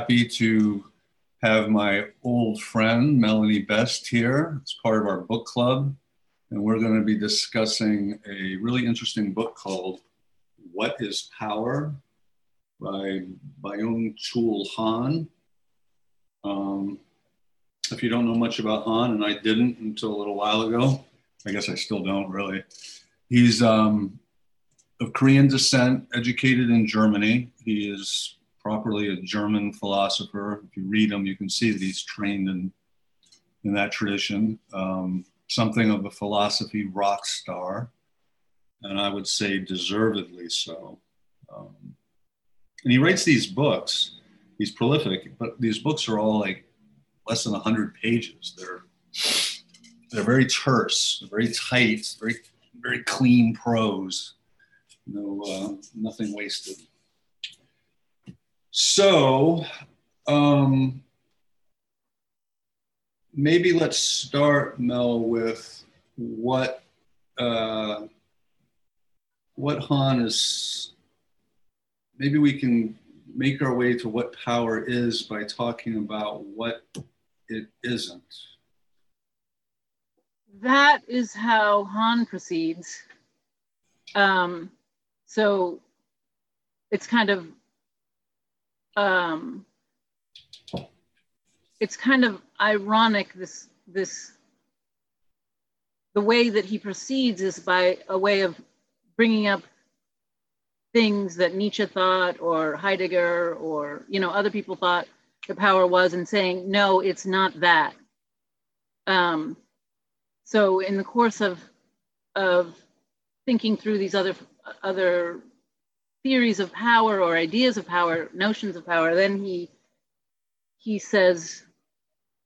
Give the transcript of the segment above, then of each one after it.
Happy to have my old friend Melanie Best here It's part of our book club. And we're going to be discussing a really interesting book called What is Power by Byung Chul Han. Um, if you don't know much about Han, and I didn't until a little while ago, I guess I still don't really. He's um, of Korean descent, educated in Germany. He is properly a German philosopher. If you read him, you can see that he's trained in, in that tradition. Um, something of a philosophy rock star, and I would say deservedly so. Um, and he writes these books. He's prolific, but these books are all like less than 100 pages. They're they're very terse, they're very tight, very very clean prose no uh, nothing wasted. So um, maybe let's start, Mel, with what uh, what Han is. Maybe we can make our way to what power is by talking about what it isn't. That is how Han proceeds. Um, so it's kind of um, it's kind of ironic this this the way that he proceeds is by a way of bringing up things that Nietzsche thought or Heidegger or you know other people thought the power was and saying no it's not that. Um, so in the course of of thinking through these other other theories of power or ideas of power, notions of power, then he he says,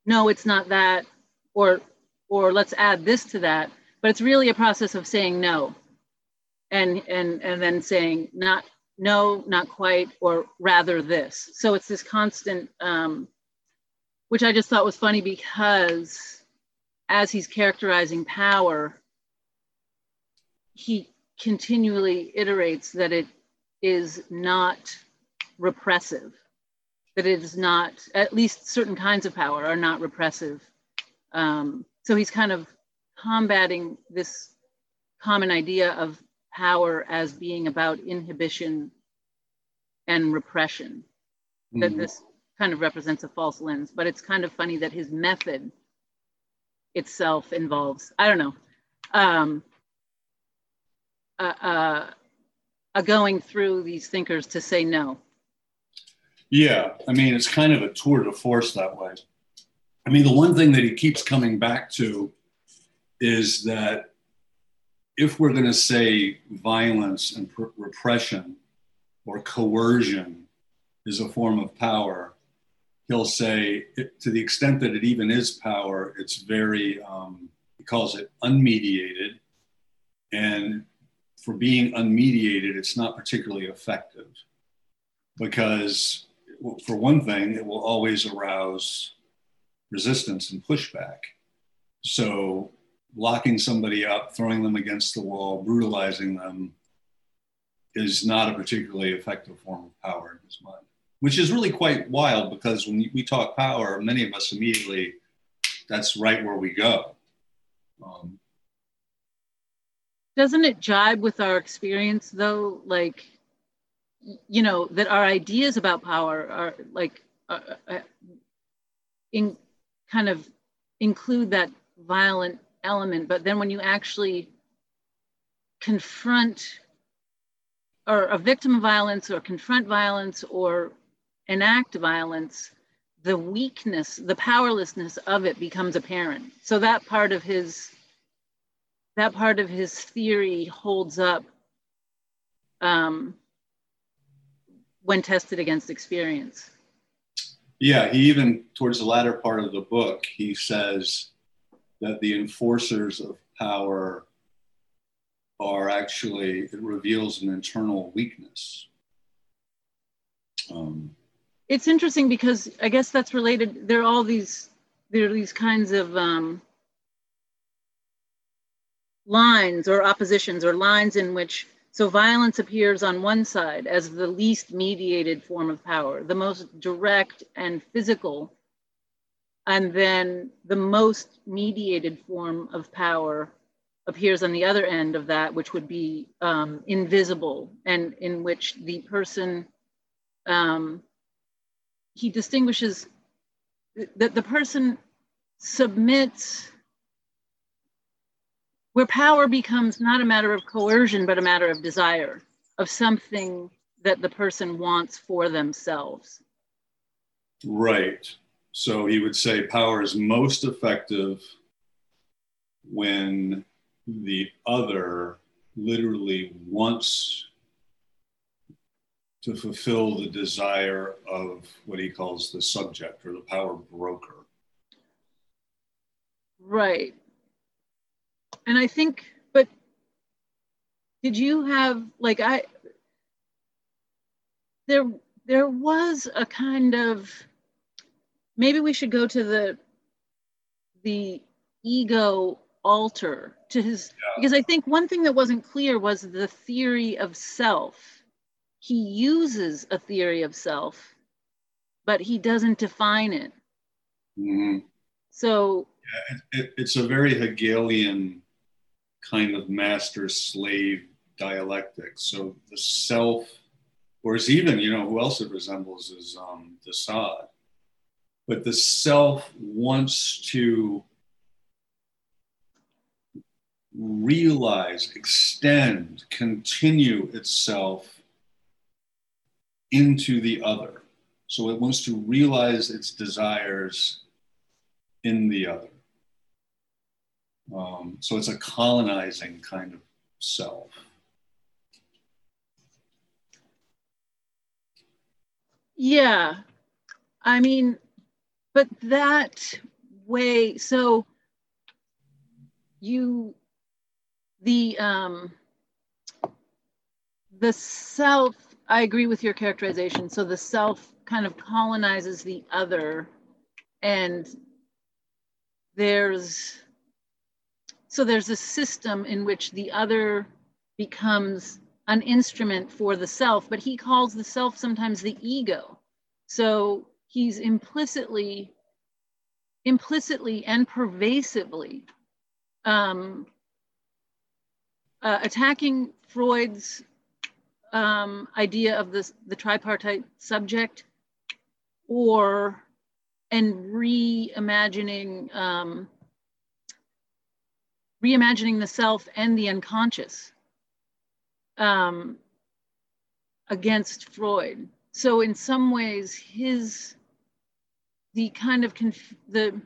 no, it's not that, or or let's add this to that. But it's really a process of saying no, and and and then saying not no, not quite, or rather this. So it's this constant, um, which I just thought was funny because as he's characterizing power, he continually iterates that it is not repressive, that it is not, at least certain kinds of power are not repressive. Um, so he's kind of combating this common idea of power as being about inhibition and repression. Mm-hmm. That this kind of represents a false lens, but it's kind of funny that his method itself involves, I don't know. Um, uh, uh, going through these thinkers to say no. Yeah, I mean, it's kind of a tour de force that way. I mean, the one thing that he keeps coming back to is that if we're going to say violence and pr- repression or coercion is a form of power, he'll say, it, to the extent that it even is power, it's very, um, he calls it unmediated and for being unmediated, it's not particularly effective because, for one thing, it will always arouse resistance and pushback. So, locking somebody up, throwing them against the wall, brutalizing them is not a particularly effective form of power in his mind, which is really quite wild because when we talk power, many of us immediately, that's right where we go. Um, doesn't it jibe with our experience though? Like you know that our ideas about power are like uh, uh, in kind of include that violent element. But then when you actually confront or a victim of violence or confront violence or enact violence the weakness the powerlessness of it becomes apparent. So that part of his that part of his theory holds up um, when tested against experience. Yeah, he even towards the latter part of the book, he says that the enforcers of power are actually, it reveals an internal weakness. Um, it's interesting because I guess that's related. There are all these, there are these kinds of um, lines or oppositions or lines in which so violence appears on one side as the least mediated form of power, the most direct and physical, and then the most mediated form of power appears on the other end of that, which would be um, invisible and in which the person, um, he distinguishes that the person submits where power becomes not a matter of coercion, but a matter of desire, of something that the person wants for themselves. Right. So he would say power is most effective when the other literally wants to fulfill the desire of what he calls the subject or the power broker. Right and I think, but did you have like I there there was a kind of maybe we should go to the the ego alter to his yeah. because I think one thing that wasn't clear was the theory of self. He uses a theory of self, but he doesn't define it. Mm-hmm. So yeah, it, it, it's a very Hegelian kind of master slave dialectic. So the self, or is even, you know, who else it resembles is um, de Sade. But the self wants to realize, extend, continue itself into the other. So it wants to realize its desires in the other. Um, so it's a colonizing kind of self. Yeah. I mean, but that way, so you, the, um, the self, I agree with your characterization. So the self kind of colonizes the other and there's so there's a system in which the other becomes an instrument for the self, but he calls the self sometimes the ego. So he's implicitly, implicitly and pervasively um, uh, attacking Freud's um, idea of this, the tripartite subject or and reimagining um, reimagining the self and the unconscious um, against Freud. So in some ways, his the kind of conf- the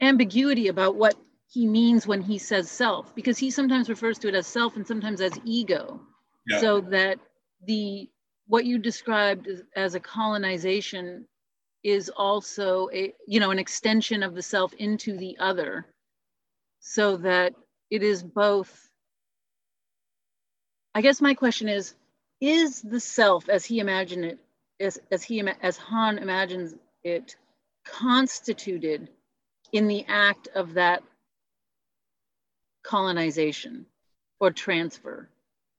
ambiguity about what he means when he says self, because he sometimes refers to it as self and sometimes as ego. Yeah. So that the what you described as, as a colonization is also a you know an extension of the self into the other so that it is both. I guess my question is is the self as he imagined it, as, as he as Han imagines it, constituted in the act of that colonization or transfer?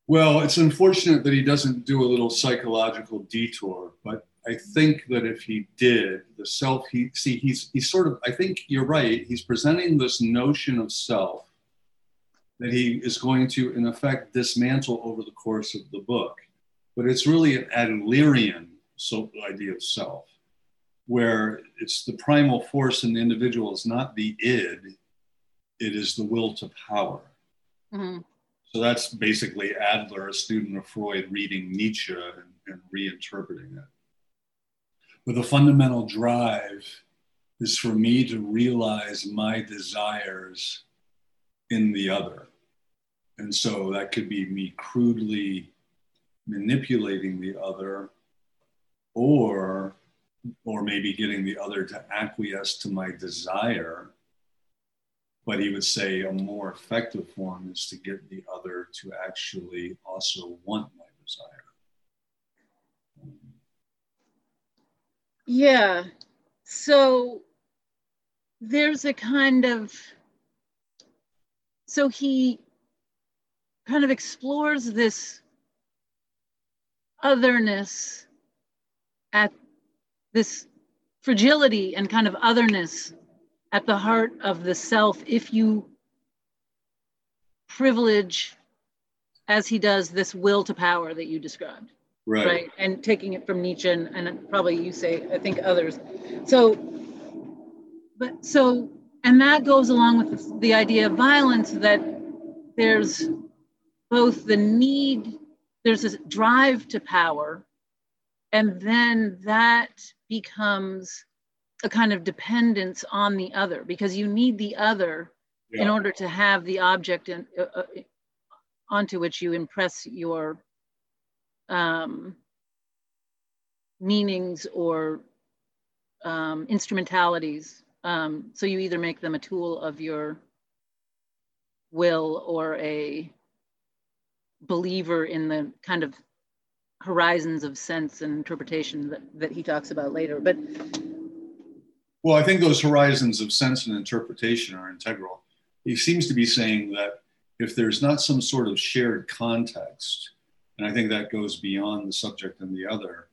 Well, it's unfortunate that he doesn't do a little psychological detour, but I think that if he did, the self he see he's he's sort of I think you're right. He's presenting this notion of self that he is going to in effect dismantle over the course of the book. But it's really an Adlerian so idea of self, where it's the primal force in the individual is not the id, it is the will to power. Mm-hmm. So that's basically Adler, a student of Freud, reading Nietzsche and, and reinterpreting it. But the fundamental drive is for me to realize my desires in the other. and so that could be me crudely manipulating the other or or maybe getting the other to acquiesce to my desire but he would say a more effective form is to get the other to actually also want my desire yeah. So there's a kind of so he kind of explores this otherness at this fragility and kind of otherness at the heart of the self if you privilege as he does this will to power that you described right, right? and taking it from nietzsche and, and probably you say i think others so but so and that goes along with the idea of violence that there's both the need there's a drive to power and then that becomes a kind of dependence on the other because you need the other yeah. in order to have the object in, uh, uh, onto which you impress your um, meanings or um, instrumentalities. Um, so you either make them a tool of your will or a believer in the kind of horizons of sense and interpretation that, that he talks about later. But well, I think those horizons of sense and interpretation are integral. He seems to be saying that if there's not some sort of shared context, and I think that goes beyond the subject and the other,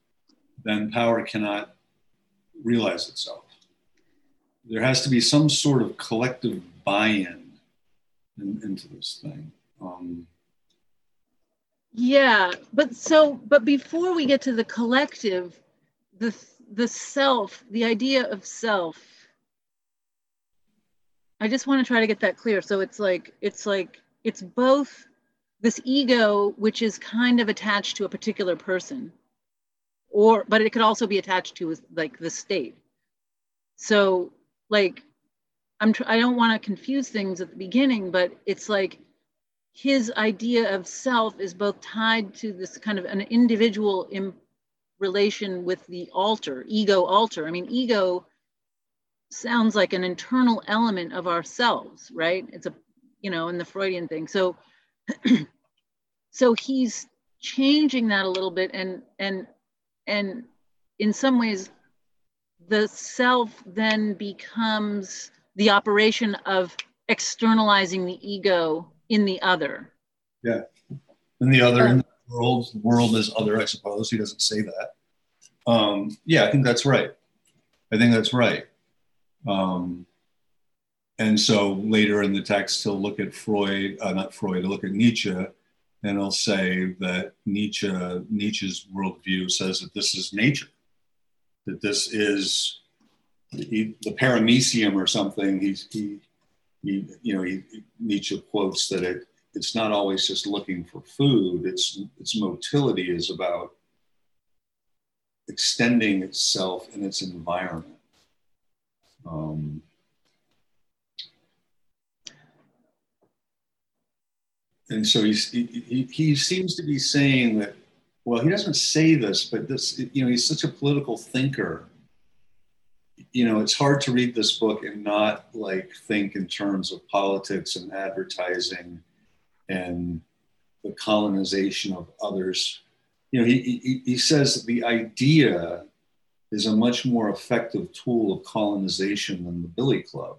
then power cannot realize itself. There has to be some sort of collective buy in, in into this thing. Um, yeah, but so, but before we get to the collective, the the self, the idea of self. I just want to try to get that clear. So it's like it's like it's both this ego, which is kind of attached to a particular person, or but it could also be attached to like the state. So like I'm tr- I don't want to confuse things at the beginning, but it's like his idea of self is both tied to this kind of an individual in relation with the alter, ego alter. I mean, ego sounds like an internal element of ourselves, right? It's a, you know, in the Freudian thing. So, so he's changing that a little bit, and and and in some ways, the self then becomes the operation of externalizing the ego in the other. Yeah. In the other, in the world, the world is other, I suppose. He doesn't say that. Um, yeah, I think that's right. I think that's right. Um, and so later in the text, he'll look at Freud, uh, not Freud, he'll look at Nietzsche, and he'll say that Nietzsche, Nietzsche's worldview says that this is nature, that this is the, the paramecium or something. He's, he, he, you know, he, Nietzsche quotes that it, it's not always just looking for food. It's, its motility is about extending itself in its environment. Um, and so he's, he, he, seems to be saying that, well, he doesn't say this, but this, you know, he's such a political thinker you know, it's hard to read this book and not like think in terms of politics and advertising and the colonization of others. You know, he, he, he says the idea is a much more effective tool of colonization than the Billy Club.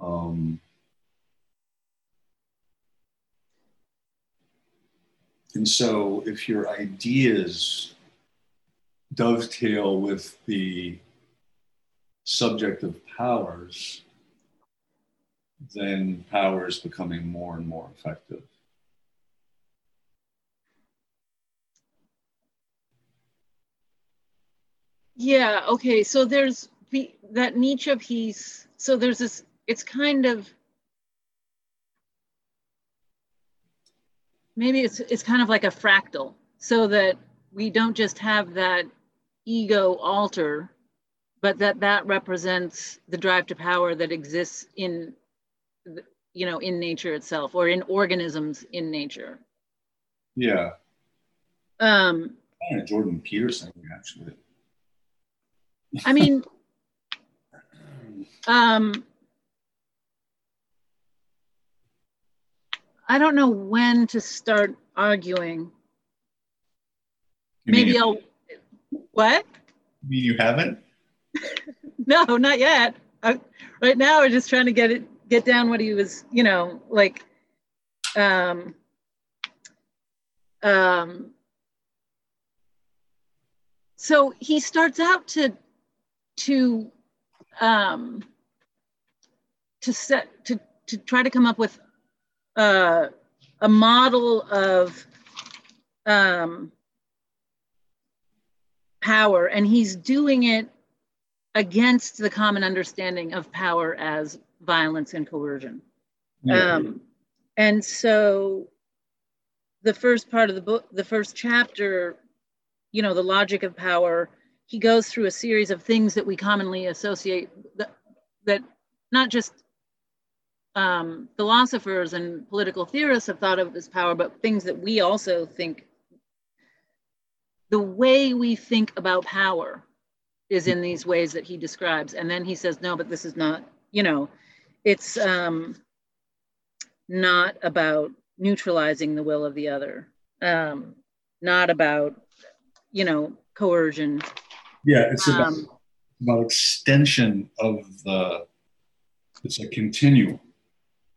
Um, and so, if your ideas dovetail with the subjective powers, then power is becoming more and more effective. Yeah, okay. So there's the, that Nietzsche piece. So there's this, it's kind of, maybe it's, it's kind of like a fractal so that we don't just have that ego alter but that that represents the drive to power that exists in you know, in nature itself or in organisms in nature. Yeah. Um, Jordan Peterson, actually. I mean, um, I don't know when to start arguing. You Maybe mean, I'll. What? you mean you haven't? No, not yet. I, right now, we're just trying to get it, get down what he was, you know, like, um, um. So he starts out to, to, um, to set to to try to come up with uh, a model of um, power, and he's doing it against the common understanding of power as violence and coercion. Um, and so the first part of the book, the first chapter, you know, the logic of power, he goes through a series of things that we commonly associate that, that not just um, philosophers and political theorists have thought of as power, but things that we also think the way we think about power is in these ways that he describes. And then he says, no, but this is not, you know, it's um, not about neutralizing the will of the other, um, not about, you know, coercion. Yeah, it's about, Um, about extension of the, it's a continuum.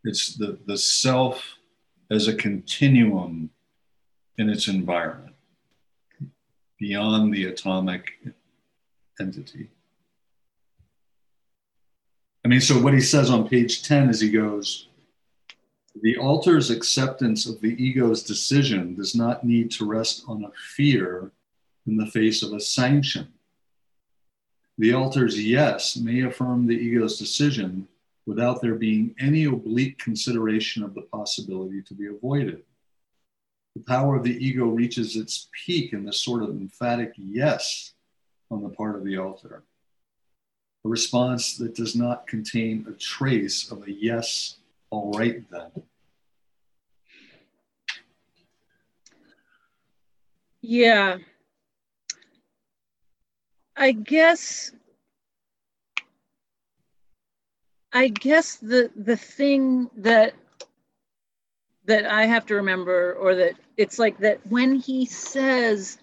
It's the, the self as a continuum in its environment beyond the atomic entity. I mean, so what he says on page 10 is he goes, the alter's acceptance of the ego's decision does not need to rest on a fear in the face of a sanction. The alter's yes may affirm the ego's decision without there being any oblique consideration of the possibility to be avoided. The power of the ego reaches its peak in this sort of emphatic yes on the part of the alter, a response that does not contain a trace of a yes, all right then. Yeah. I guess I guess the the thing that that I have to remember or that it's like that when he says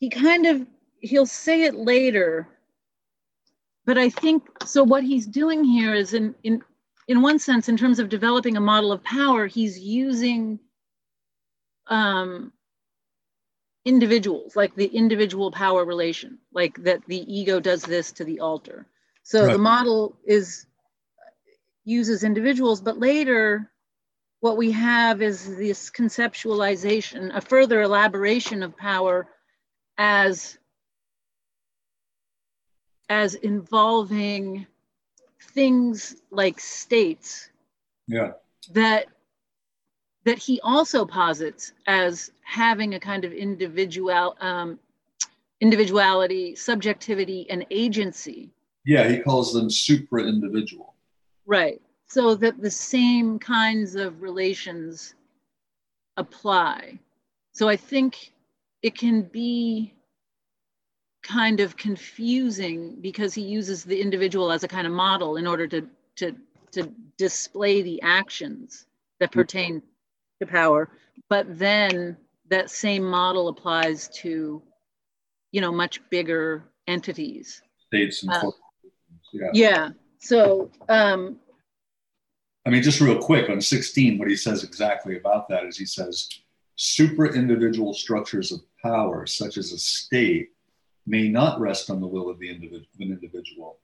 he kind of he'll say it later. But I think so what he's doing here is in in in one sense in terms of developing a model of power he's using um individuals like the individual power relation like that the ego does this to the alter. So the model is uses individuals but later what we have is this conceptualization a further elaboration of power as as involving things like states Yeah. that that he also posits as having a kind of individual um, individuality, subjectivity, and agency. Yeah, he calls them supra individual. Right. So that the same kinds of relations apply. So I think it can be kind of confusing because he uses the individual as a kind of model in order to to to display the actions that pertain to power but then that same model applies to you know much bigger entities States and Uh. Yeah. yeah so um I mean, just real quick on 16, what he says exactly about that is he says, super individual structures of power, such as a state, may not rest on the will of the individ- of an individual,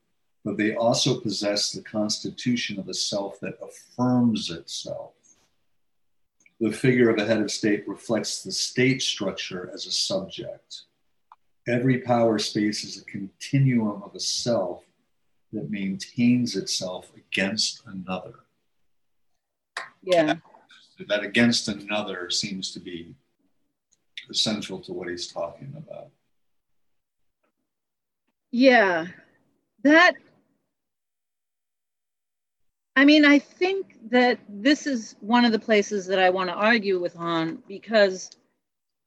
but they also possess the constitution of a self that affirms itself. The figure of a head of state reflects the state structure as a subject. Every power space is a continuum of a self that maintains itself against another. Yeah. That against another seems to be essential to what he's talking about. yeah. That I mean, I think that this is one of the places that I want to argue with Han because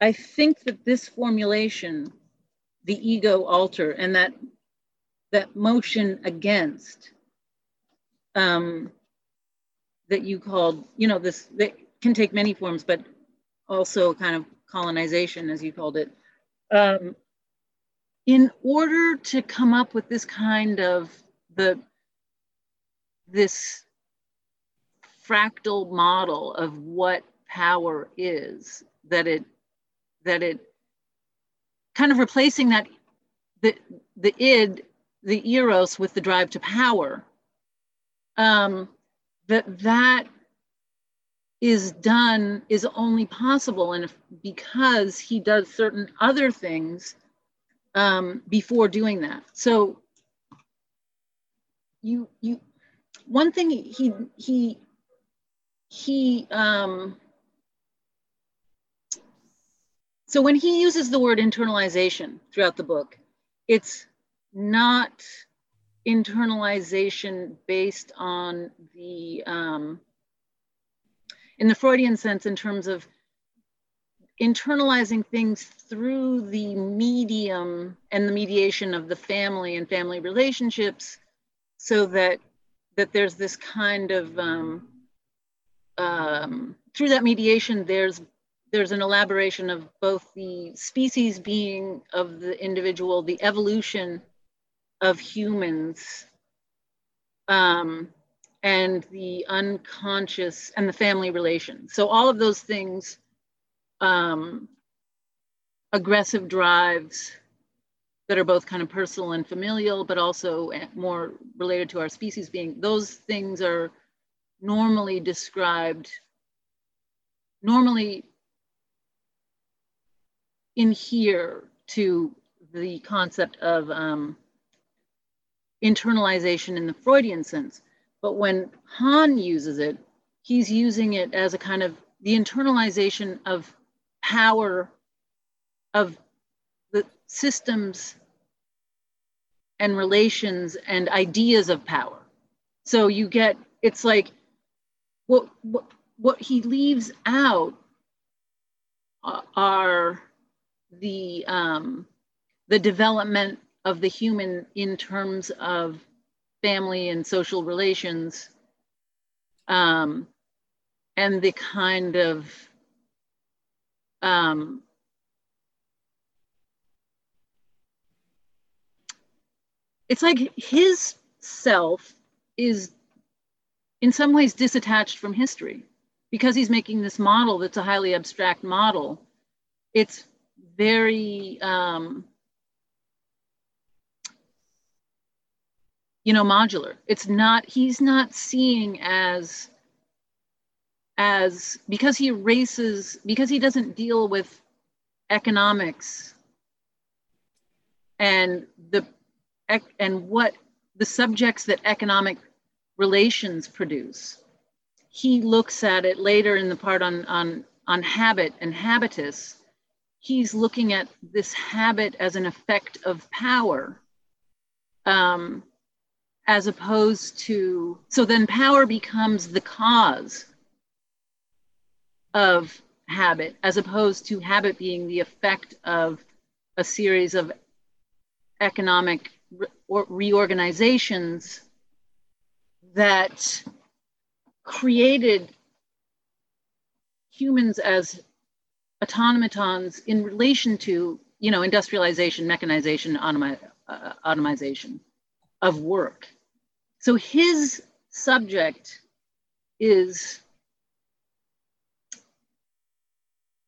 I think that this formulation, the ego alter, and that that motion against um, that you called, you know, this that can take many forms, but also kind of colonization, as you called it. Um, in order to come up with this kind of the this fractal model of what power is that it that it kind of replacing that the the id the eros with the drive to power um that that is done is only possible and if, because he does certain other things um, before doing that. So you you one thing he he he um so when he uses the word internalization throughout the book it's not internalization based on the um in the freudian sense in terms of internalizing things through the medium and the mediation of the family and family relationships so that that there's this kind of um, um, through that mediation there's there's an elaboration of both the species being of the individual the evolution of humans um, and the unconscious and the family relations. so all of those things um, aggressive drives that are both kind of personal and familial, but also more related to our species being, those things are normally described, normally in here to the concept of um, internalization in the Freudian sense. But when Han uses it, he's using it as a kind of the internalization of power of the systems and relations and ideas of power. So you get it's like what what, what he leaves out are the um, the development of the human in terms of family and social relations um, and the kind of um, it's like his self is in some ways disattached from history. Because he's making this model that's a highly abstract model it's very um, you know modular it's not he's not seeing as as because he races because he doesn't deal with economics and the and what the subjects that economic relations produce. He looks at it later in the part on, on, on habit and habitus. He's looking at this habit as an effect of power, um, as opposed to, so then power becomes the cause of habit, as opposed to habit being the effect of a series of economic re- reorganizations that created humans as automatons in relation to you know industrialization mechanization automi- uh, automation of work so his subject is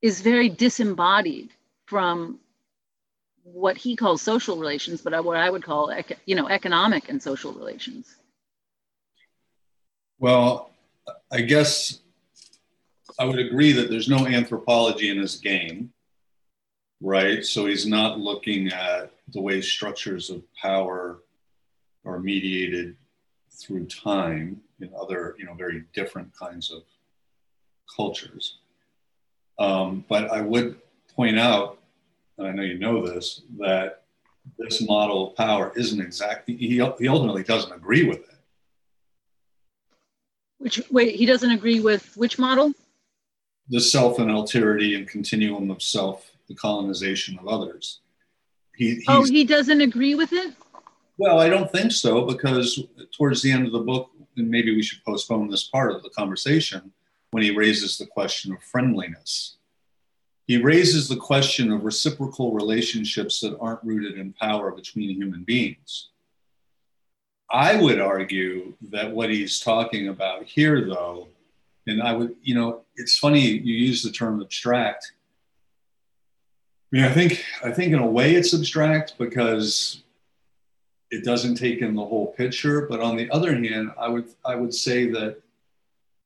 is very disembodied from what he calls social relations, but what I would call, you know, economic and social relations. Well, I guess I would agree that there's no anthropology in his game, right? So he's not looking at the way structures of power are mediated through time in other, you know, very different kinds of cultures. Um, but I would point out and I know you know this, that this model of power isn't exactly, he, he ultimately doesn't agree with it. Which, wait, he doesn't agree with which model? The self and alterity and continuum of self, the colonization of others. He, oh, he doesn't agree with it? Well, I don't think so because towards the end of the book, and maybe we should postpone this part of the conversation when he raises the question of friendliness. He raises the question of reciprocal relationships that aren't rooted in power between human beings. I would argue that what he's talking about here, though, and I would, you know, it's funny you use the term abstract. I mean, I think I think in a way it's abstract because it doesn't take in the whole picture. But on the other hand, I would I would say that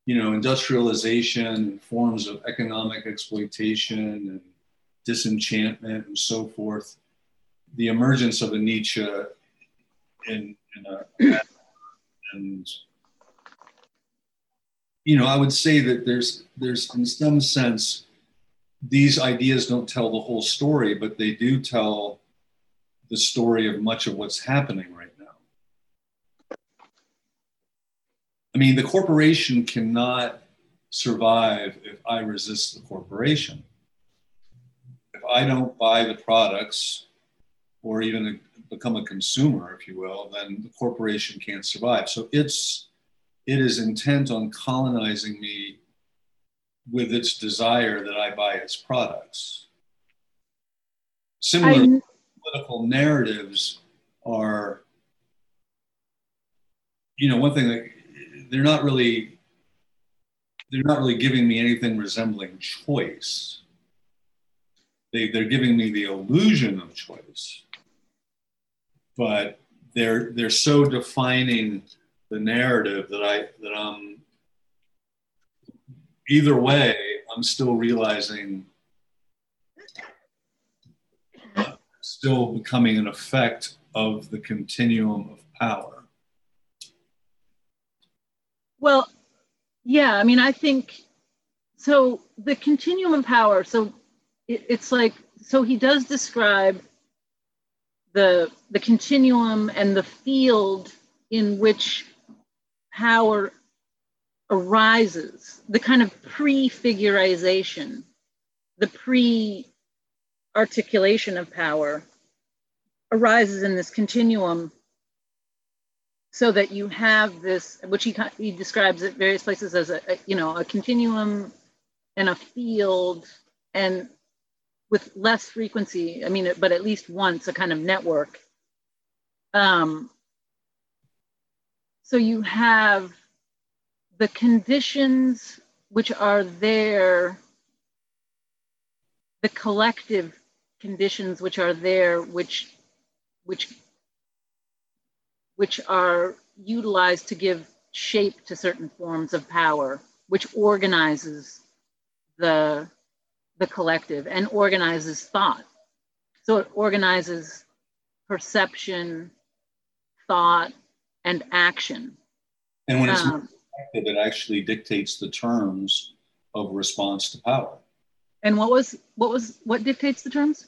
you know industrialization, forms of economic exploitation, and disenchantment, and so forth, the emergence of a Nietzsche in, in a and you know I would say that there's there's in some sense these ideas don't tell the whole story, but they do tell the story of much of what's happening right now. I mean, the corporation cannot survive if I resist the corporation. If I don't buy the products or even become a consumer, if you will, then the corporation can't survive. So it's it is intent on colonizing me with its desire that I buy its products. Similar, political narratives are, you know, one thing that they're not really they're not really giving me anything resembling choice. They, they're giving me the illusion of choice, but they're they're so defining the narrative that I that I'm either way, I'm still realizing still becoming an effect of the continuum of power. Well, yeah, I mean, I think so. The continuum of power, so it, it's like, so he does describe the the continuum and the field in which power arises, the kind of prefigurization, the pre articulation of power arises in this continuum so that you have this which he, he describes at various places as a, a you know a continuum and a field and with less frequency i mean but at least once a kind of network. Um, so you have the conditions which are there the collective conditions which are there which which which are utilized to give shape to certain forms of power which organizes the the collective and organizes thought. So it organizes perception thought and action. And when it's um, it actually dictates the terms of response to power and what was what was what dictates the terms?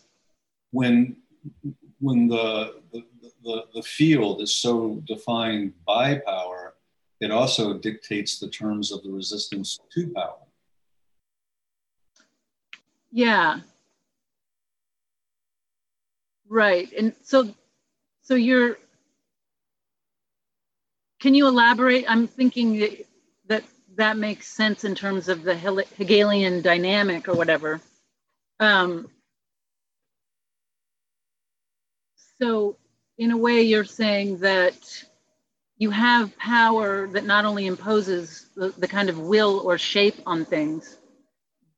When when the the, the, the field is so defined by power, it also dictates the terms of the resistance to power. Yeah. Right. And so so you're can you elaborate? I'm thinking that, that that makes sense in terms of the Hegelian dynamic or whatever. Um, so, in a way, you're saying that you have power that not only imposes the, the kind of will or shape on things,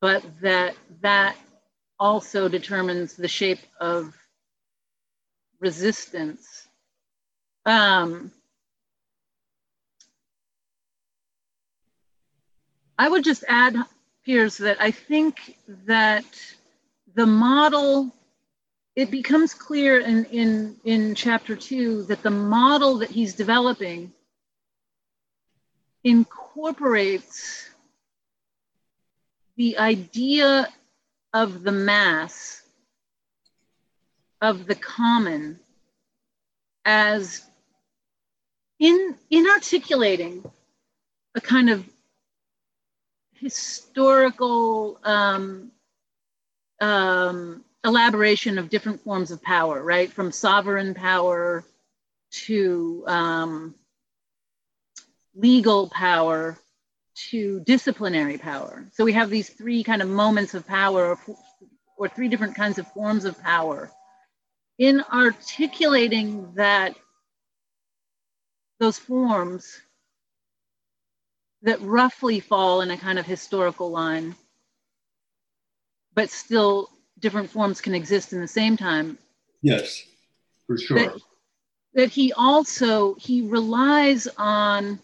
but that that also determines the shape of resistance. Um, I would just add, Piers, that I think that the model, it becomes clear in, in, in chapter two that the model that he's developing incorporates the idea of the mass, of the common, as in, in articulating a kind of historical um, um, elaboration of different forms of power, right? From sovereign power to um, legal power to disciplinary power. So we have these three kind of moments of power or three different kinds of forms of power. In articulating that, those forms that roughly fall in a kind of historical line, but still different forms can exist in the same time. Yes, for sure. That, that he also he relies on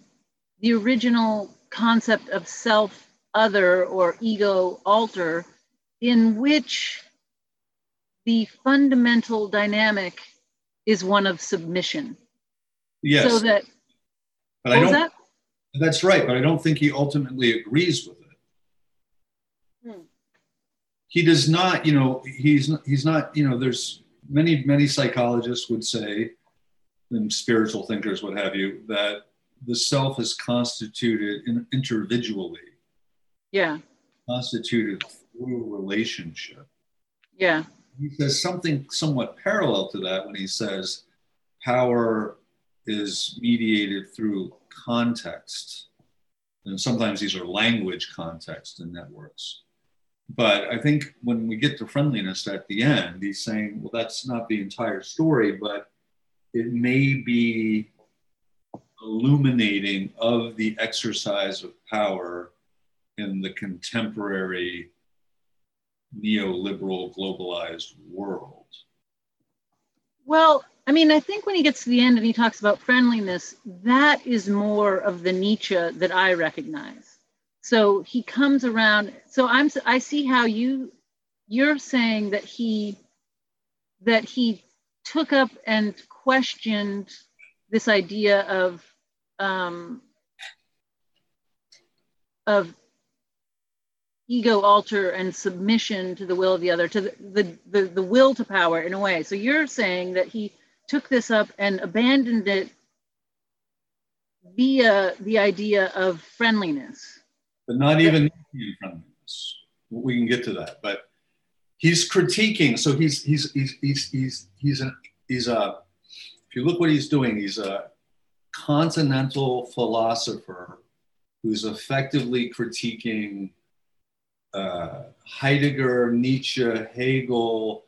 the original concept of self other or ego alter in which the fundamental dynamic is one of submission. Yes. So that, but I don't, that? That's right, but I don't think he ultimately agrees with it. Hmm. He does not, you know, he's not, he's not, you know, there's many many psychologists would say, and spiritual thinkers, what have you, that the self is constituted in, individually. Yeah. Constituted through relationship. Yeah. He says something somewhat parallel to that when he says power is mediated through context. And sometimes these are language context in networks. But I think when we get to friendliness at the end, he's saying, well, that's not the entire story, but it may be illuminating of the exercise of power in the contemporary neoliberal globalized world? Well, I mean, I think when he gets to the end and he talks about friendliness, that is more of the Nietzsche that I recognize. So he comes around. So I'm I see how you you're saying that he that he took up and questioned this idea of um, of ego alter and submission to the will of the other to the, the, the, the, will to power in a way so you're saying that he took this up and abandoned it via the idea of friendliness. But not even friendliness. We can get to that. But he's critiquing so he's he's he's he's he's he's a he's a if you look what he's doing he's a continental philosopher who's effectively critiquing uh, Heidegger, Nietzsche, Hegel,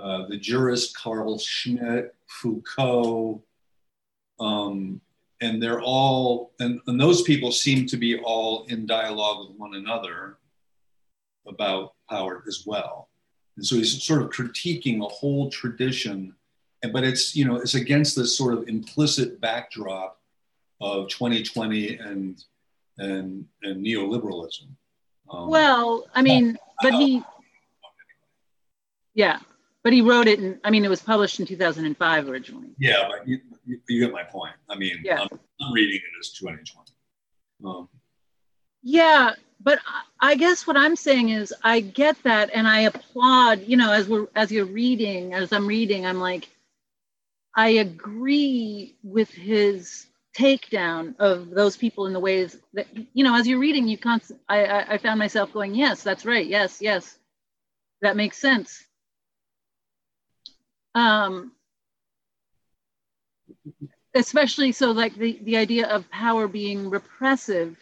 uh, the jurist Carl Schmitt, Foucault, um, and they're all, and, and those people seem to be all in dialogue with one another about power as well. And so he's sort of critiquing a whole tradition, and, but it's, you know, it's against this sort of implicit backdrop of 2020 and, and, and neoliberalism. Um, well, I mean, but he, yeah, but he wrote it, and I mean, it was published in 2005 originally. Yeah, but you, you, you get my point. I mean, yeah. I'm, I'm reading it as 2020. Um, yeah, but I guess what I'm saying is I get that, and I applaud. You know, as we're as you're reading, as I'm reading, I'm like, I agree with his takedown of those people in the ways that you know as you're reading you constant I, I, I found myself going yes that's right yes yes that makes sense um especially so like the the idea of power being repressive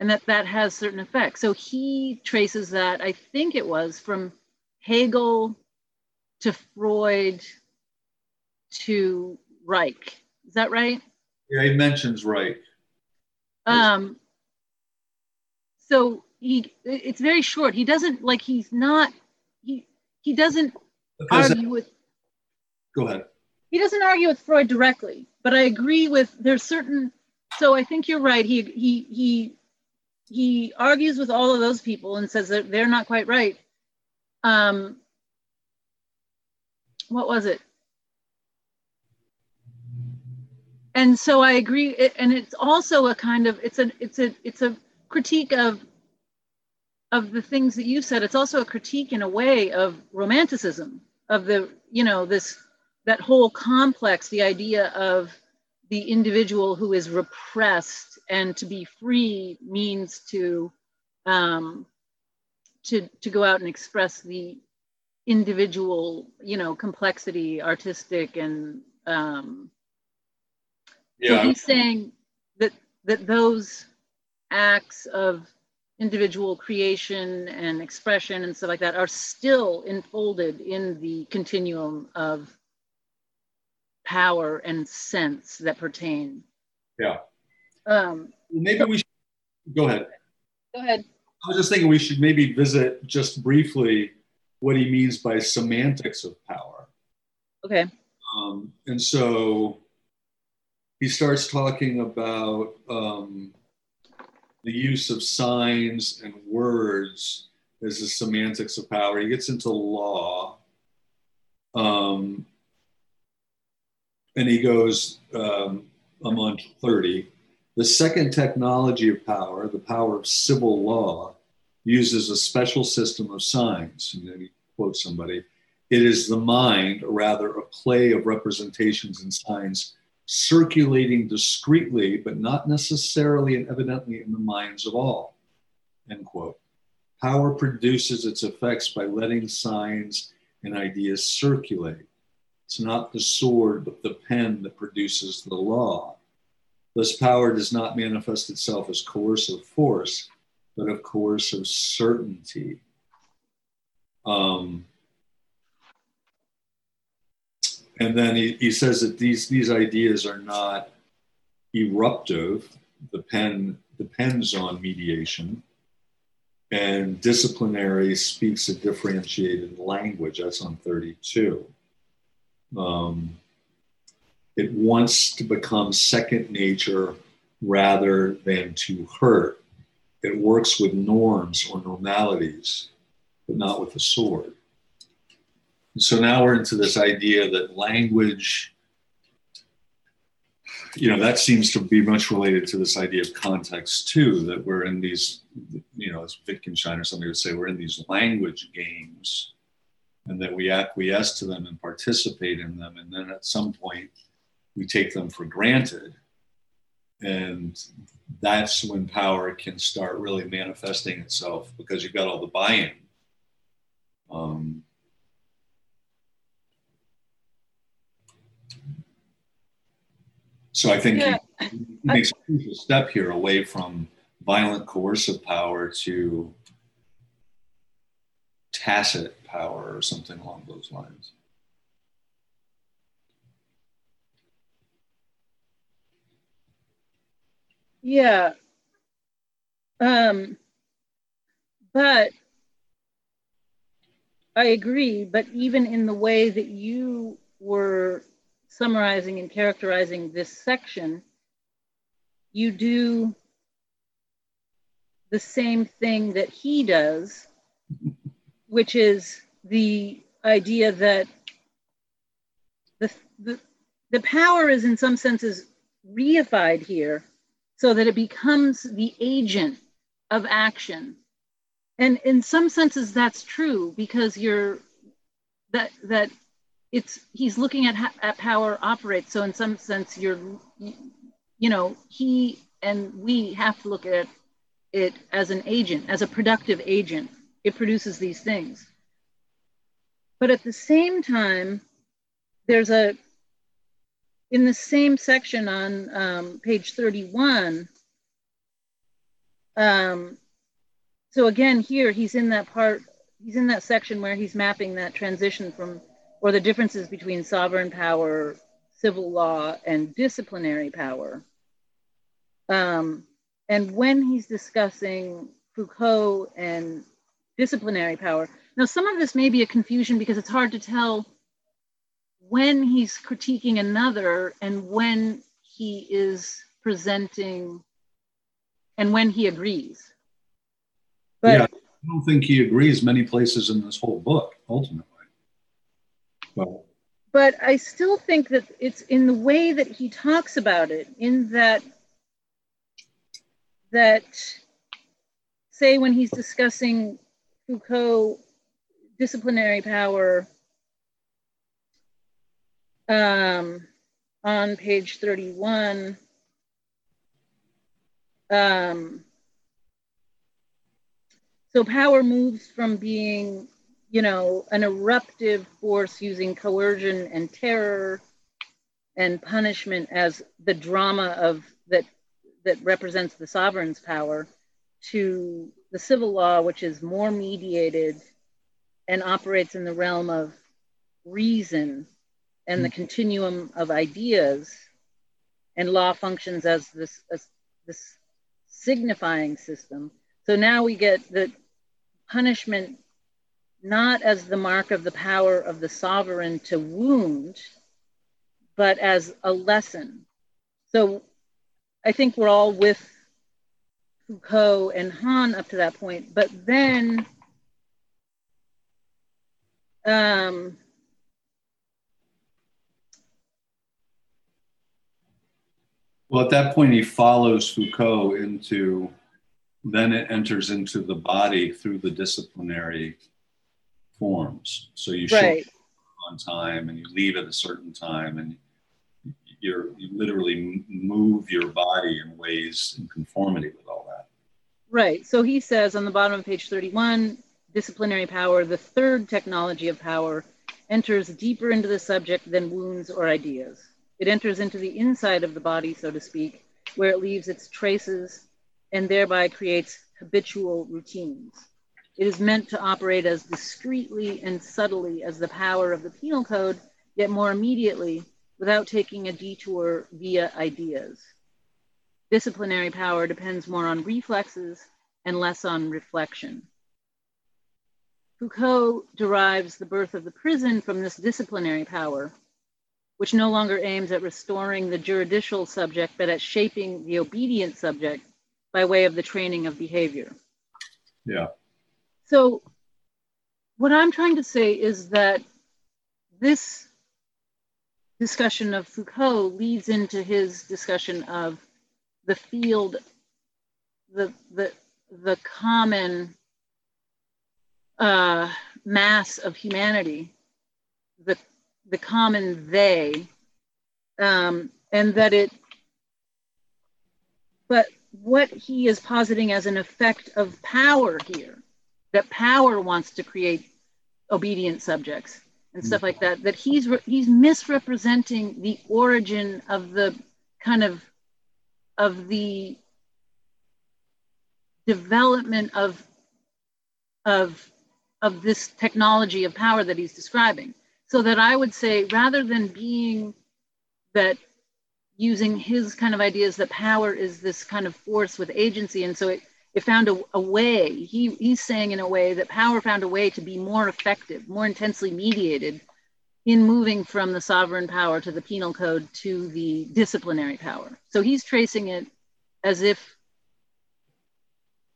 and that that has certain effects so he traces that i think it was from hegel to freud to reich is that right yeah, he mentions Reich. Um, so he it's very short. He doesn't like he's not he he doesn't because argue with go ahead. He doesn't argue with Freud directly, but I agree with there's certain so I think you're right. He he he he argues with all of those people and says that they're not quite right. Um, what was it? and so I agree. And it's also a kind of it's a it's a it's a critique of of the things that you said. It's also a critique in a way of romanticism of the you know this that whole complex, the idea of the individual who is repressed and to be free means to um, to to go out and express the individual, you know, complexity, artistic, and um, yeah. So he's saying that that those acts of individual creation and expression and stuff like that are still enfolded in the continuum of power and sense that pertain. Yeah. Um, maybe we should go ahead. Go ahead. I was just thinking we should maybe visit just briefly what he means by semantics of power. Okay. Um, and so he starts talking about um, the use of signs and words as the semantics of power. He gets into law. Um, and he goes, um, I'm on 30. The second technology of power, the power of civil law, uses a special system of signs. And then he quotes somebody. It is the mind, or rather a play of representations and signs circulating discreetly, but not necessarily and evidently in the minds of all. End quote. Power produces its effects by letting signs and ideas circulate. It's not the sword, but the pen that produces the law. Thus, power does not manifest itself as coercive force, but of coercive certainty. Um, and then he, he says that these these ideas are not eruptive. The pen depends on mediation, and disciplinary speaks a differentiated language. That's on 32. Um, it wants to become second nature rather than to hurt. It works with norms or normalities, but not with the sword so now we're into this idea that language, you know, that seems to be much related to this idea of context too, that we're in these, you know, as Wittgenstein or somebody would say, we're in these language games and that we acquiesce to them and participate in them. And then at some point we take them for granted. And that's when power can start really manifesting itself because you've got all the buy in. Um, So I think yeah. he makes a crucial step here away from violent coercive power to tacit power or something along those lines. Yeah. Um, but I agree, but even in the way that you were summarizing and characterizing this section, you do the same thing that he does, which is the idea that the, the, the power is in some senses reified here so that it becomes the agent of action. And in some senses that's true because you're that that it's he's looking at how at power operates. So in some sense, you're, you know, he and we have to look at it as an agent, as a productive agent. It produces these things. But at the same time, there's a in the same section on um, page 31. Um, so again, here he's in that part, he's in that section where he's mapping that transition from or the differences between sovereign power, civil law, and disciplinary power. Um, and when he's discussing Foucault and disciplinary power, now some of this may be a confusion because it's hard to tell when he's critiquing another and when he is presenting and when he agrees. But yeah, I don't think he agrees many places in this whole book, ultimately. Well, But I still think that it's in the way that he talks about it, in that that say when he's discussing Foucault disciplinary power um, on page 31 um, so power moves from being, you know, an eruptive force using coercion and terror and punishment as the drama of that that represents the sovereign's power to the civil law, which is more mediated and operates in the realm of reason and the hmm. continuum of ideas, and law functions as this as this signifying system. So now we get the punishment not as the mark of the power of the sovereign to wound, but as a lesson. So I think we're all with Foucault and Han up to that point, but then um, well, at that point, he follows Foucault into, then it enters into the body through the disciplinary forms. So you right. show on time and you leave at a certain time and you're, you literally move your body in ways in conformity with all. Right. So he says on the bottom of page 31 disciplinary power, the third technology of power, enters deeper into the subject than wounds or ideas. It enters into the inside of the body, so to speak, where it leaves its traces and thereby creates habitual routines. It is meant to operate as discreetly and subtly as the power of the penal code, yet more immediately without taking a detour via ideas. Disciplinary power depends more on reflexes and less on reflection. Foucault derives the birth of the prison from this disciplinary power, which no longer aims at restoring the juridical subject, but at shaping the obedient subject by way of the training of behavior. Yeah. So, what I'm trying to say is that this discussion of Foucault leads into his discussion of the field, the the the common uh, mass of humanity, the the common they, um, and that it. But what he is positing as an effect of power here, that power wants to create obedient subjects and stuff like that that he's he's misrepresenting the origin of the kind of of the development of of of this technology of power that he's describing so that i would say rather than being that using his kind of ideas that power is this kind of force with agency and so it it found a, a way. He, he's saying in a way that power found a way to be more effective, more intensely mediated in moving from the sovereign power to the penal code to the disciplinary power. So he's tracing it as if,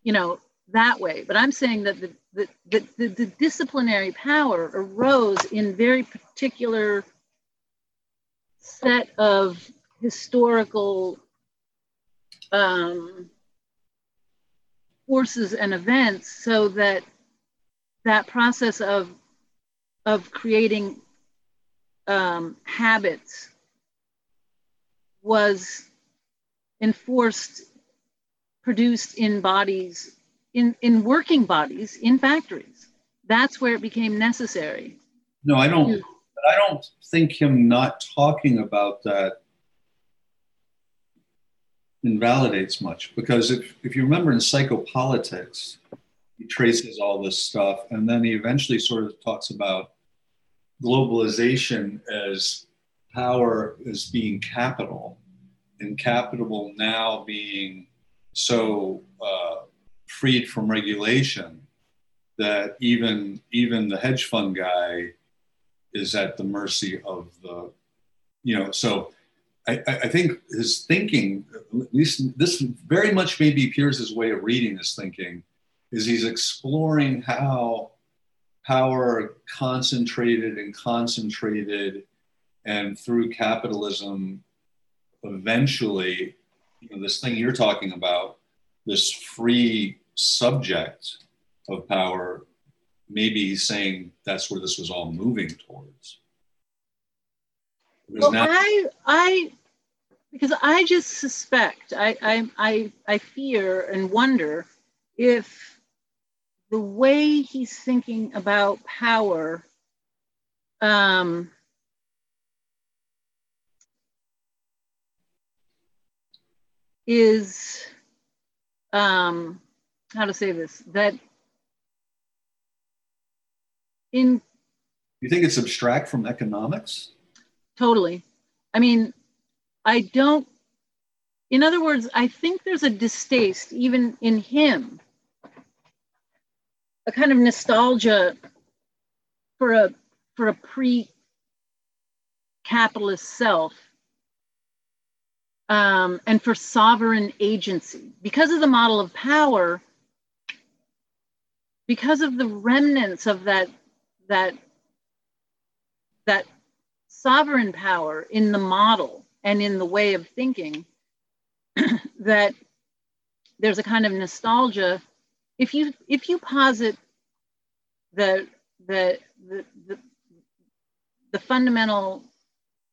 you know, that way. But I'm saying that the, the, the, the, the disciplinary power arose in very particular set of historical um, forces and events so that that process of of creating um, habits was enforced produced in bodies in in working bodies in factories. That's where it became necessary. No i don't i don't think him not talking about that invalidates much because if, if you remember in psychopolitics, he traces all this stuff and then he eventually sort of talks about globalization as power as being capital and capital now being so uh, freed from regulation that even even the hedge fund guy is at the mercy of the you know so I, I, think his thinking, at least this very much maybe Piers's way of reading his thinking, is he's exploring how power concentrated and concentrated, and through capitalism, eventually, you know, this thing you're talking about, this free subject of power, maybe he's saying that's where this was all moving towards. Well, now- I I because I just suspect, I, I, I, I fear and wonder if the way he's thinking about power um, is um, how to say this that in you think it's abstract from economics? Totally. I mean i don't in other words i think there's a distaste even in him a kind of nostalgia for a for a pre capitalist self um, and for sovereign agency. Because of the model of power, because of the remnants of that, that, that sovereign power in the model and in the way of thinking, that there's a kind of nostalgia. If you if you posit the the the, the, the fundamental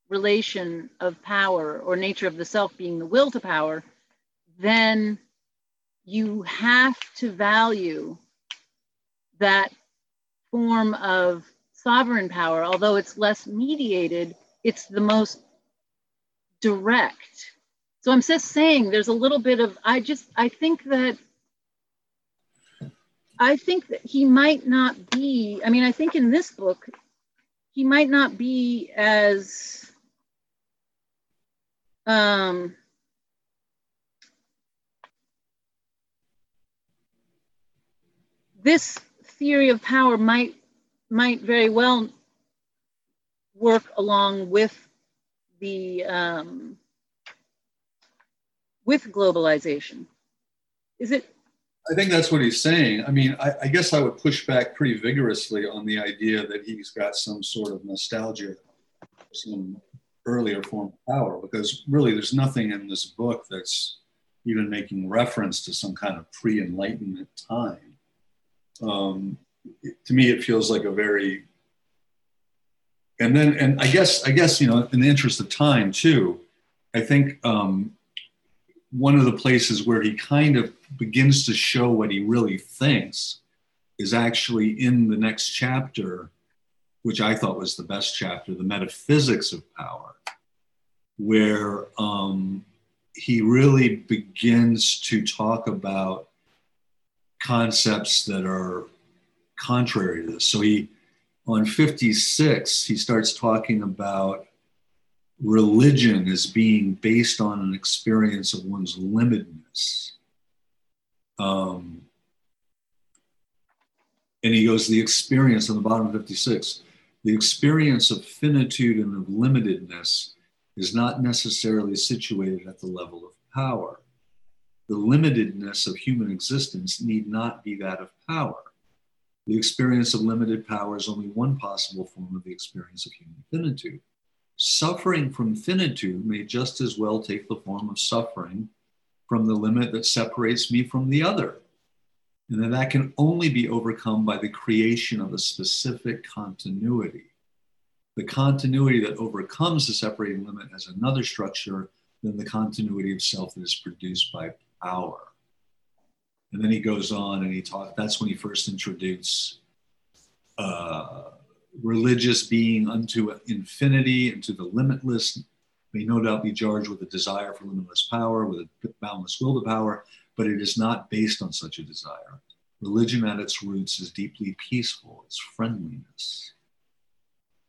relation of power or nature of the self being the will to power, then you have to value that form of sovereign power, although it's less mediated, it's the most direct. So I'm just saying there's a little bit of, I just, I think that, I think that he might not be, I mean, I think in this book, he might not be as um, this theory of power might might very well work along with the um, with globalization. Is it? I think that's what he's saying. I mean, I, I, guess I would push back pretty vigorously on the idea that he's got some sort of nostalgia, some earlier form of power because really there's nothing in this book that's even making reference to some kind of pre-enlightenment time um, it, to me it feels like a very and then and i guess i guess you know in the interest of time too i think um, one of the places where he kind of begins to show what he really thinks is actually in the next chapter which I thought was the best chapter, The Metaphysics of Power, where um, he really begins to talk about concepts that are contrary to this. So he, on 56, he starts talking about religion as being based on an experience of one's limitedness. Um, and he goes, the experience on the bottom of 56 the experience of finitude and of limitedness is not necessarily situated at the level of power. The limitedness of human existence need not be that of power. The experience of limited power is only one possible form of the experience of human finitude. Suffering from finitude may just as well take the form of suffering from the limit that separates me from the other. And then that can only be overcome by the creation of a specific continuity. The continuity that overcomes the separating limit has another structure than the continuity of self that is produced by power. And then he goes on and he talks, that's when he first introduced uh, religious being unto infinity, into the limitless, may no doubt be charged with a desire for limitless power, with a boundless will to power, but it is not based on such a desire. Religion at its roots is deeply peaceful, it's friendliness.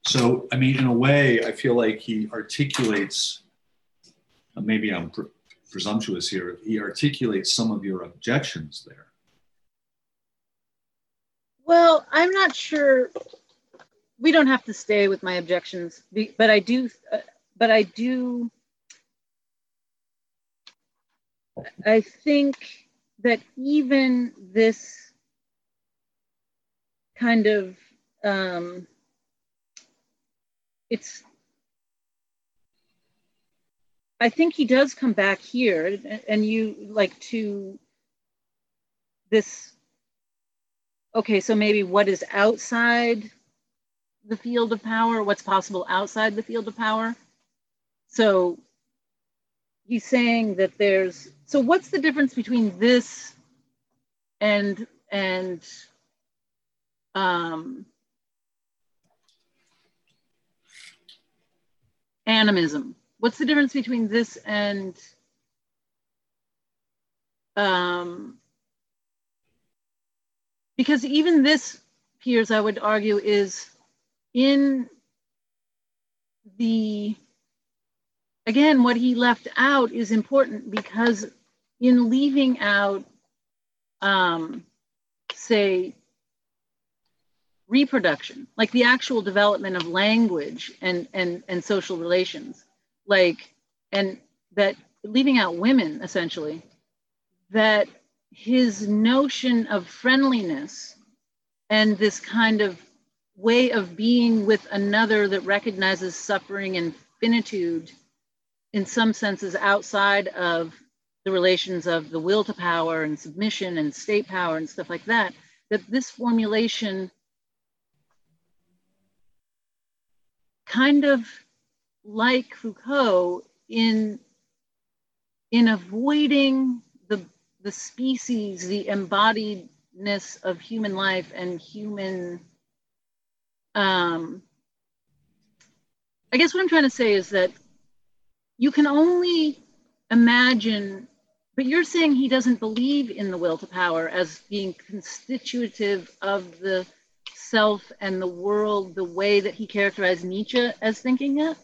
So, I mean, in a way, I feel like he articulates, uh, maybe I'm pre- presumptuous here, he articulates some of your objections there. Well, I'm not sure. We don't have to stay with my objections, but I do, uh, but I do, I think that even this kind of um, it's I think he does come back here and you like to this okay so maybe what is outside the field of power what's possible outside the field of power. So he's saying that there's so what's the difference between this and and um animism? What's the difference between this and um because even this Piers i would argue is in the again, what he left out is important because in leaving out, um, say, reproduction, like the actual development of language and, and, and social relations, like, and that leaving out women essentially, that his notion of friendliness and this kind of way of being with another that recognizes suffering and finitude in some senses outside of the relations of the will to power and submission and state power and stuff like that, that this formulation kind of like Foucault in, in avoiding the, the species, the embodiedness of human life and human, um, I guess what I'm trying to say is that you can only imagine, but you're saying he doesn't believe in the will to power as being constitutive of the self and the world the way that he characterized Nietzsche as thinking it?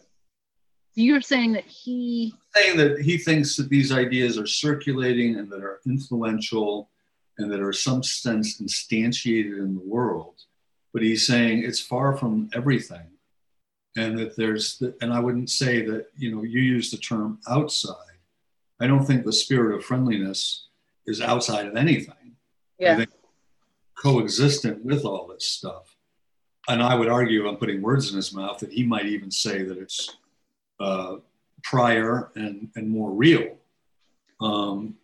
You're saying that he saying that he thinks that these ideas are circulating and that are influential and that are some sense instantiated in the world. But he's saying it's far from everything. And that there's the, and i wouldn't say that you know you use the term outside. I don't think the spirit of friendliness is outside of anything. Yeah. coexistent with all this stuff. And i would argue i'm putting words in his mouth that he might even say that it's uh, prior and, and more real. Um,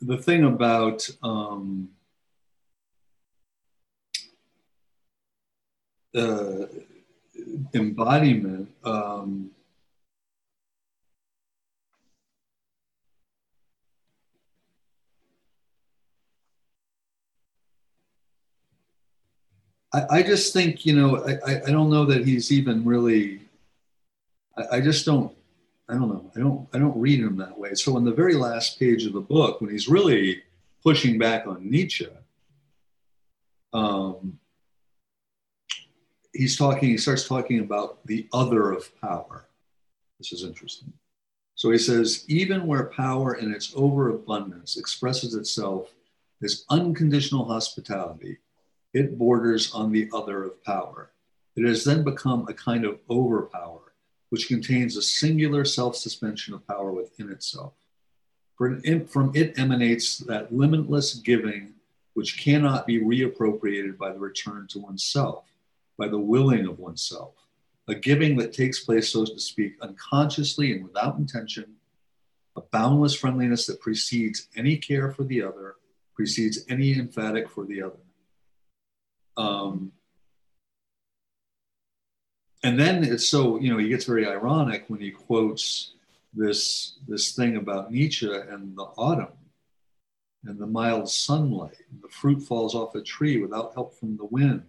the thing about um, uh, embodiment um, I, I just think you know I, I don't know that he's even really I, I just don't I don't know. I don't I don't read him that way. So in the very last page of the book when he's really pushing back on Nietzsche um, he's talking, he starts talking about the other of power. This is interesting. So he says, even where power in its overabundance expresses itself as unconditional hospitality, it borders on the other of power. It has then become a kind of overpower, which contains a singular self suspension of power within itself. From it emanates that limitless giving which cannot be reappropriated by the return to oneself by the willing of oneself, a giving that takes place, so to speak, unconsciously and without intention, a boundless friendliness that precedes any care for the other, precedes any emphatic for the other. Um, and then it's so, you know, he gets very ironic when he quotes this, this thing about Nietzsche and the autumn and the mild sunlight. The fruit falls off a tree without help from the wind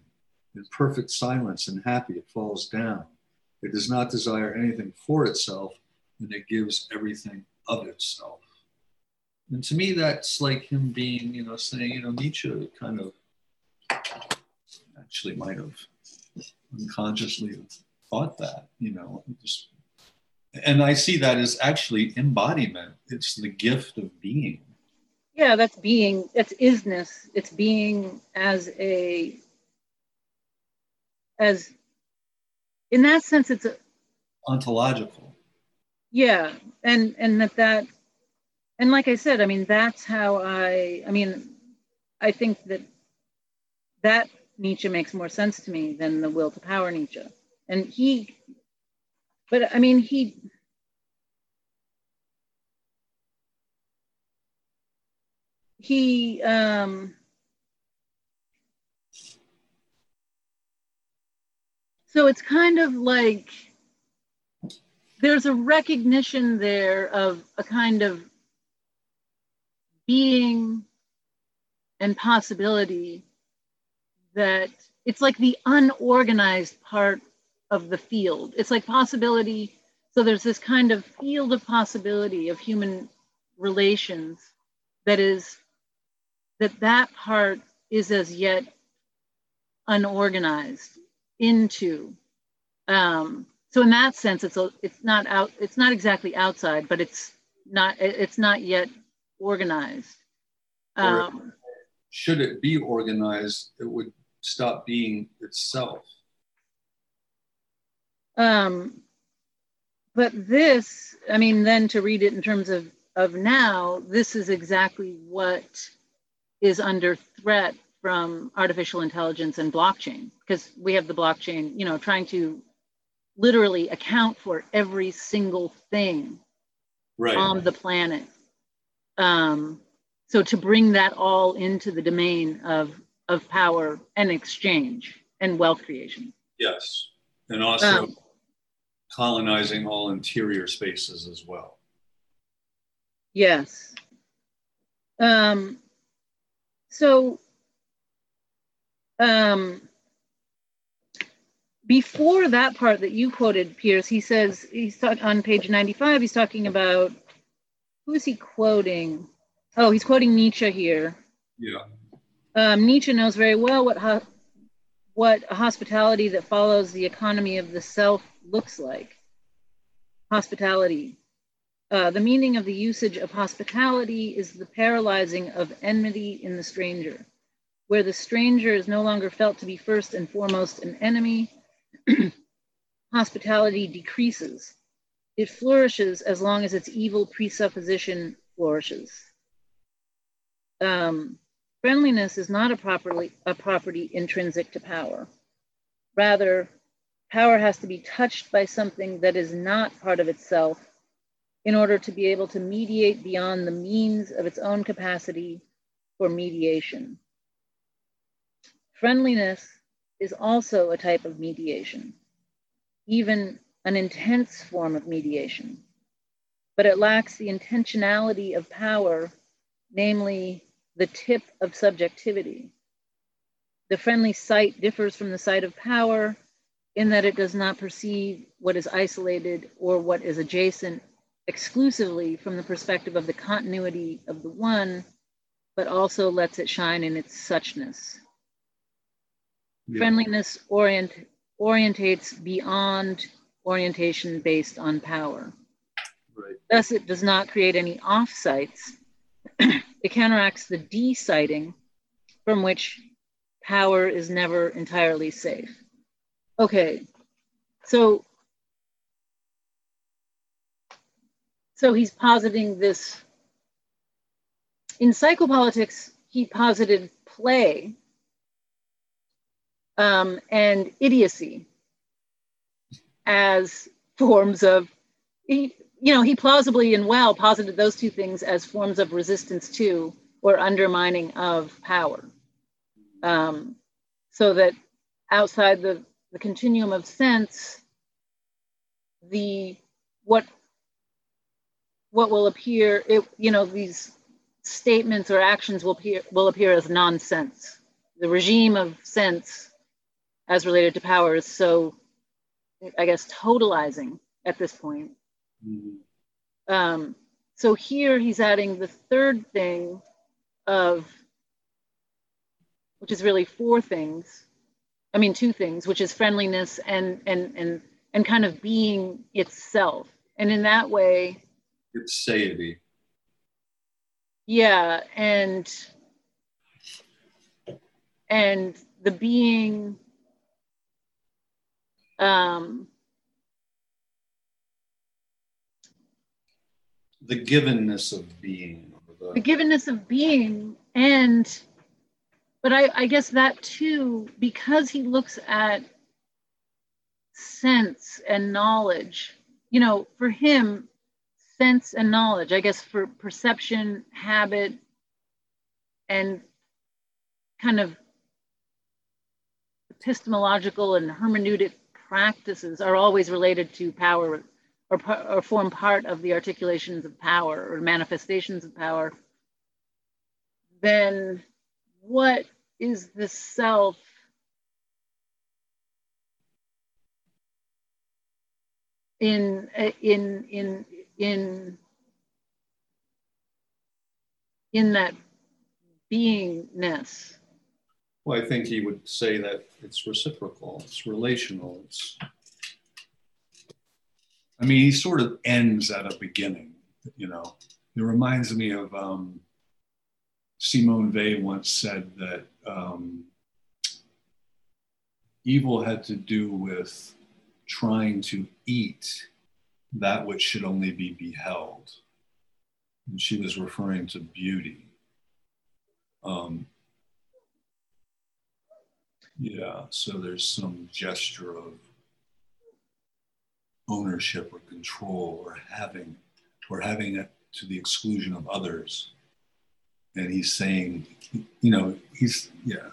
in perfect silence and happy, it falls down. It does not desire anything for itself, and it gives everything of itself. And to me, that's like him being, you know, saying, you know, Nietzsche kind of actually might have unconsciously thought that, you know, just, and I see that as actually embodiment. It's the gift of being. Yeah, that's being, that's isness. It's being as a as in that sense it's a, ontological. Yeah and and that that and like i said i mean that's how i i mean i think that that nietzsche makes more sense to me than the will to power nietzsche. And he but i mean he he um So it's kind of like there's a recognition there of a kind of being and possibility that it's like the unorganized part of the field. It's like possibility. So there's this kind of field of possibility of human relations that is that that part is as yet unorganized into um, so in that sense it's a, it's not out it's not exactly outside but it's not it's not yet organized. Um, should it be organized it would stop being itself. Um, but this i mean then to read it in terms of of now this is exactly what is under threat from artificial intelligence and blockchain because we have the blockchain you know trying to literally account for every single thing right. on the planet. Um, so to bring that all into the domain of of power and exchange and wealth creation. Yes and also um, colonizing all interior spaces as well. Yes. Um, so um, before that part that you quoted, Pierce, he says he's talk, on page 95, he's talking about who is he quoting? Oh, he's quoting Nietzsche here. Yeah. Um, Nietzsche knows very well what ho- what a hospitality that follows the economy of the self looks like. Hospitality. Uh, the meaning of the usage of hospitality is the paralyzing of enmity in the stranger where the stranger is no longer felt to be first and foremost an enemy, hospitality decreases. It flourishes as long as its evil presupposition flourishes. Um, friendliness is not a, properly, a property intrinsic to power. Rather, power has to be touched by something that is not part of itself in order to be able to mediate beyond the means of its own capacity for mediation. Friendliness is also a type of mediation, even an intense form of mediation, but it lacks the intentionality of power, namely the tip of subjectivity. The friendly sight differs from the sight of power in that it does not perceive what is isolated or what is adjacent exclusively from the perspective of the continuity of the one, but also lets it shine in its suchness. Yeah. Friendliness orient, orientates beyond orientation based on power. Right. Thus, it does not create any offsites. it counteracts the de-siting from which power is never entirely safe. Okay, so so he's positing this in psychopolitics. He posited play um, and idiocy as forms of, he, you know, he plausibly and well posited those two things as forms of resistance to or undermining of power. Um, so that outside the, the continuum of sense, the what what will appear, it, you know, these statements or actions will appear will appear as nonsense. The regime of sense as related to power is so, I guess, totalizing at this point. Mm-hmm. Um, so here he's adding the third thing of, which is really four things. I mean, two things, which is friendliness and and and and kind of being itself. And in that way, it's satiety. Yeah, and and the being um, the givenness of being. The, the givenness of being. And, but I, I guess that too, because he looks at sense and knowledge, you know, for him, sense and knowledge, I guess for perception, habit, and kind of epistemological and hermeneutic practices are always related to power or, or form part of the articulations of power or manifestations of power, then what is the self in in in in in that beingness well i think he would say that it's reciprocal it's relational it's i mean he sort of ends at a beginning you know it reminds me of um, simone weil once said that um, evil had to do with trying to eat that which should only be beheld. And she was referring to beauty. Um, yeah, so there's some gesture of ownership or control or having or having it to the exclusion of others. And he's saying, you know, he's yeah,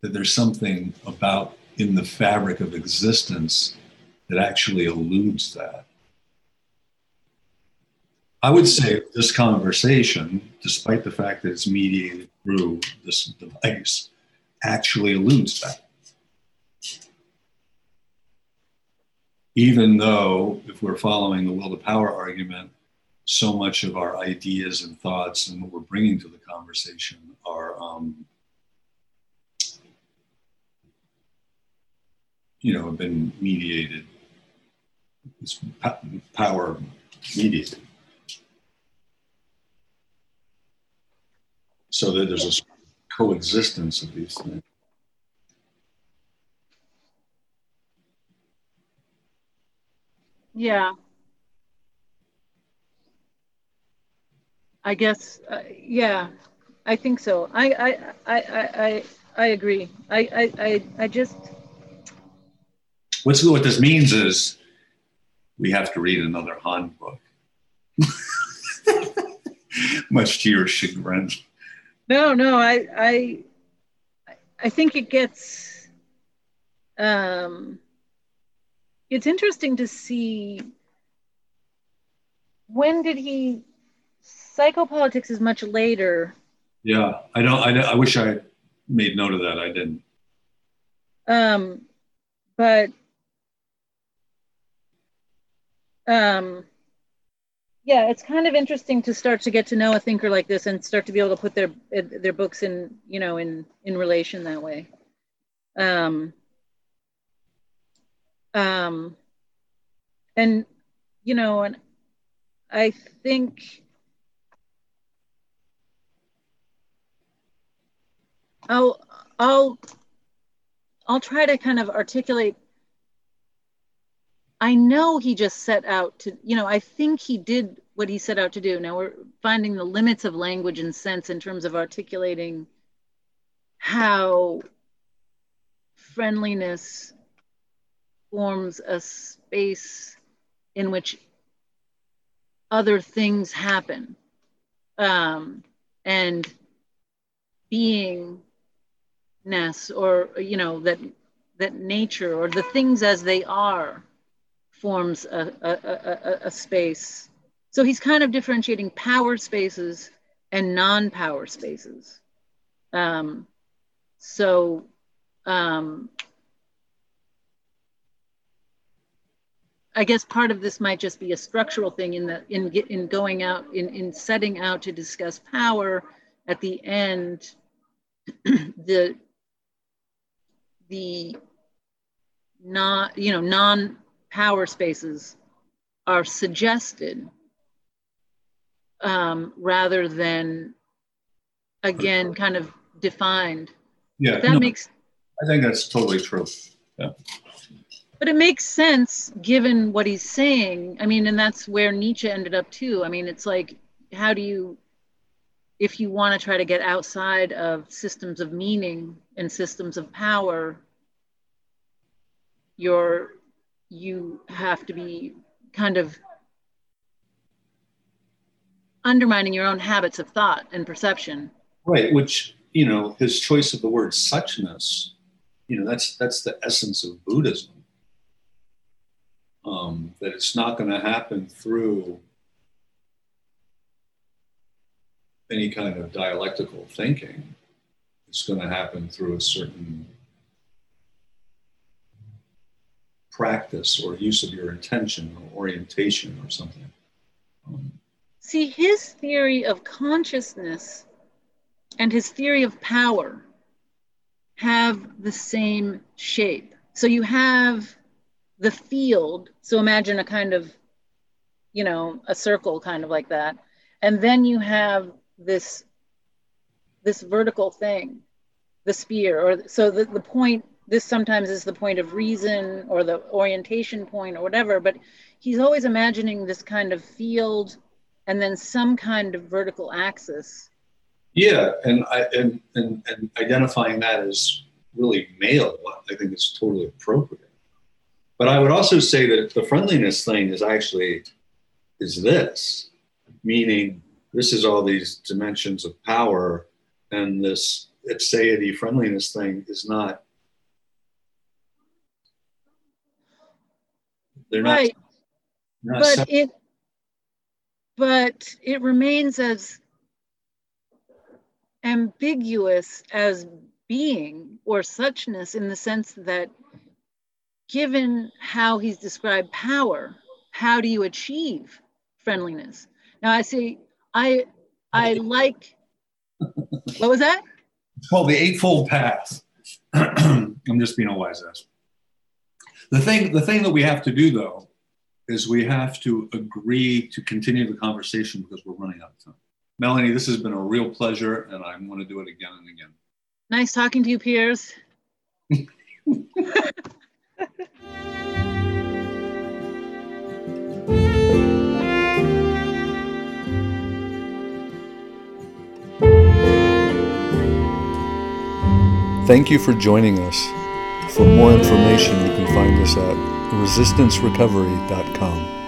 that there's something about in the fabric of existence that actually eludes that. I would say this conversation, despite the fact that it's mediated through this device, actually eludes that. Even though, if we're following the will to power argument, so much of our ideas and thoughts and what we're bringing to the conversation are um, you know, have been mediated. It's power mediated. So that there's a coexistence of these things. Yeah. I guess, uh, yeah, I think so. I, I, I, I, I agree. I, I, I, I just, What's, what this means is we have to read another Han book, much to your chagrin. No, no, I, I, I think it gets. Um, it's interesting to see when did he psychopolitics is much later yeah i don't i, I wish i made note of that i didn't um but um, yeah, it's kind of interesting to start to get to know a thinker like this and start to be able to put their their books in you know in in relation that way. Um, um, and you know, and I think I'll I'll I'll try to kind of articulate I know he just set out to, you know, I think he did what he set out to do. Now we're finding the limits of language and sense in terms of articulating how friendliness forms a space in which other things happen um, and beingness or you know that that nature or the things as they are forms a, a, a, a space. So he's kind of differentiating power spaces and non-power spaces. Um, so um, I guess part of this might just be a structural thing in the in in going out in in setting out to discuss power. At the end, the the not you know non power spaces are suggested um, rather than again kind of defined. Yeah that no, makes i think that's totally true. Yeah. But it makes sense given what he's saying. I mean and that's where nietzsche ended up too. I mean it's like how do you if you want to try to get outside of systems of meaning and systems of power you're you have to be kind of undermining your own habits of thought and perception. Right, which, you know, his choice of the word suchness, you know, that's that's the essence of Buddhism. Um, that it's not going to happen through any kind of dialectical thinking. It's going to happen through a certain practice or use of your intention or orientation or something. Um, See, his theory of consciousness and his theory of power have the same shape. So you have the field. So imagine a kind of, you know, a circle kind of like that. And then you have this this vertical thing, the spear, or so the, the point this sometimes is the point of reason or the orientation point or whatever, but he's always imagining this kind of field and then some kind of vertical axis. Yeah, and I and and, and identifying that as really male, I think is totally appropriate. But I would also say that the friendliness thing is actually is this, meaning this is all these dimensions of power, and this aseity friendliness thing is not. They're not. Right. not but separate. it but it remains as ambiguous as being or suchness in the sense that given how he's described power how do you achieve friendliness now i see i i like what was that It's called the Eightfold Path. I'm just being a wise ass. The thing, the thing that we have to do though, is we have to agree to continue the conversation because we're running out of time. Melanie, this has been a real pleasure, and I want to do it again and again. nice talking to you piers Thank you for joining us. For more information, you can find us at resistancerecovery.com.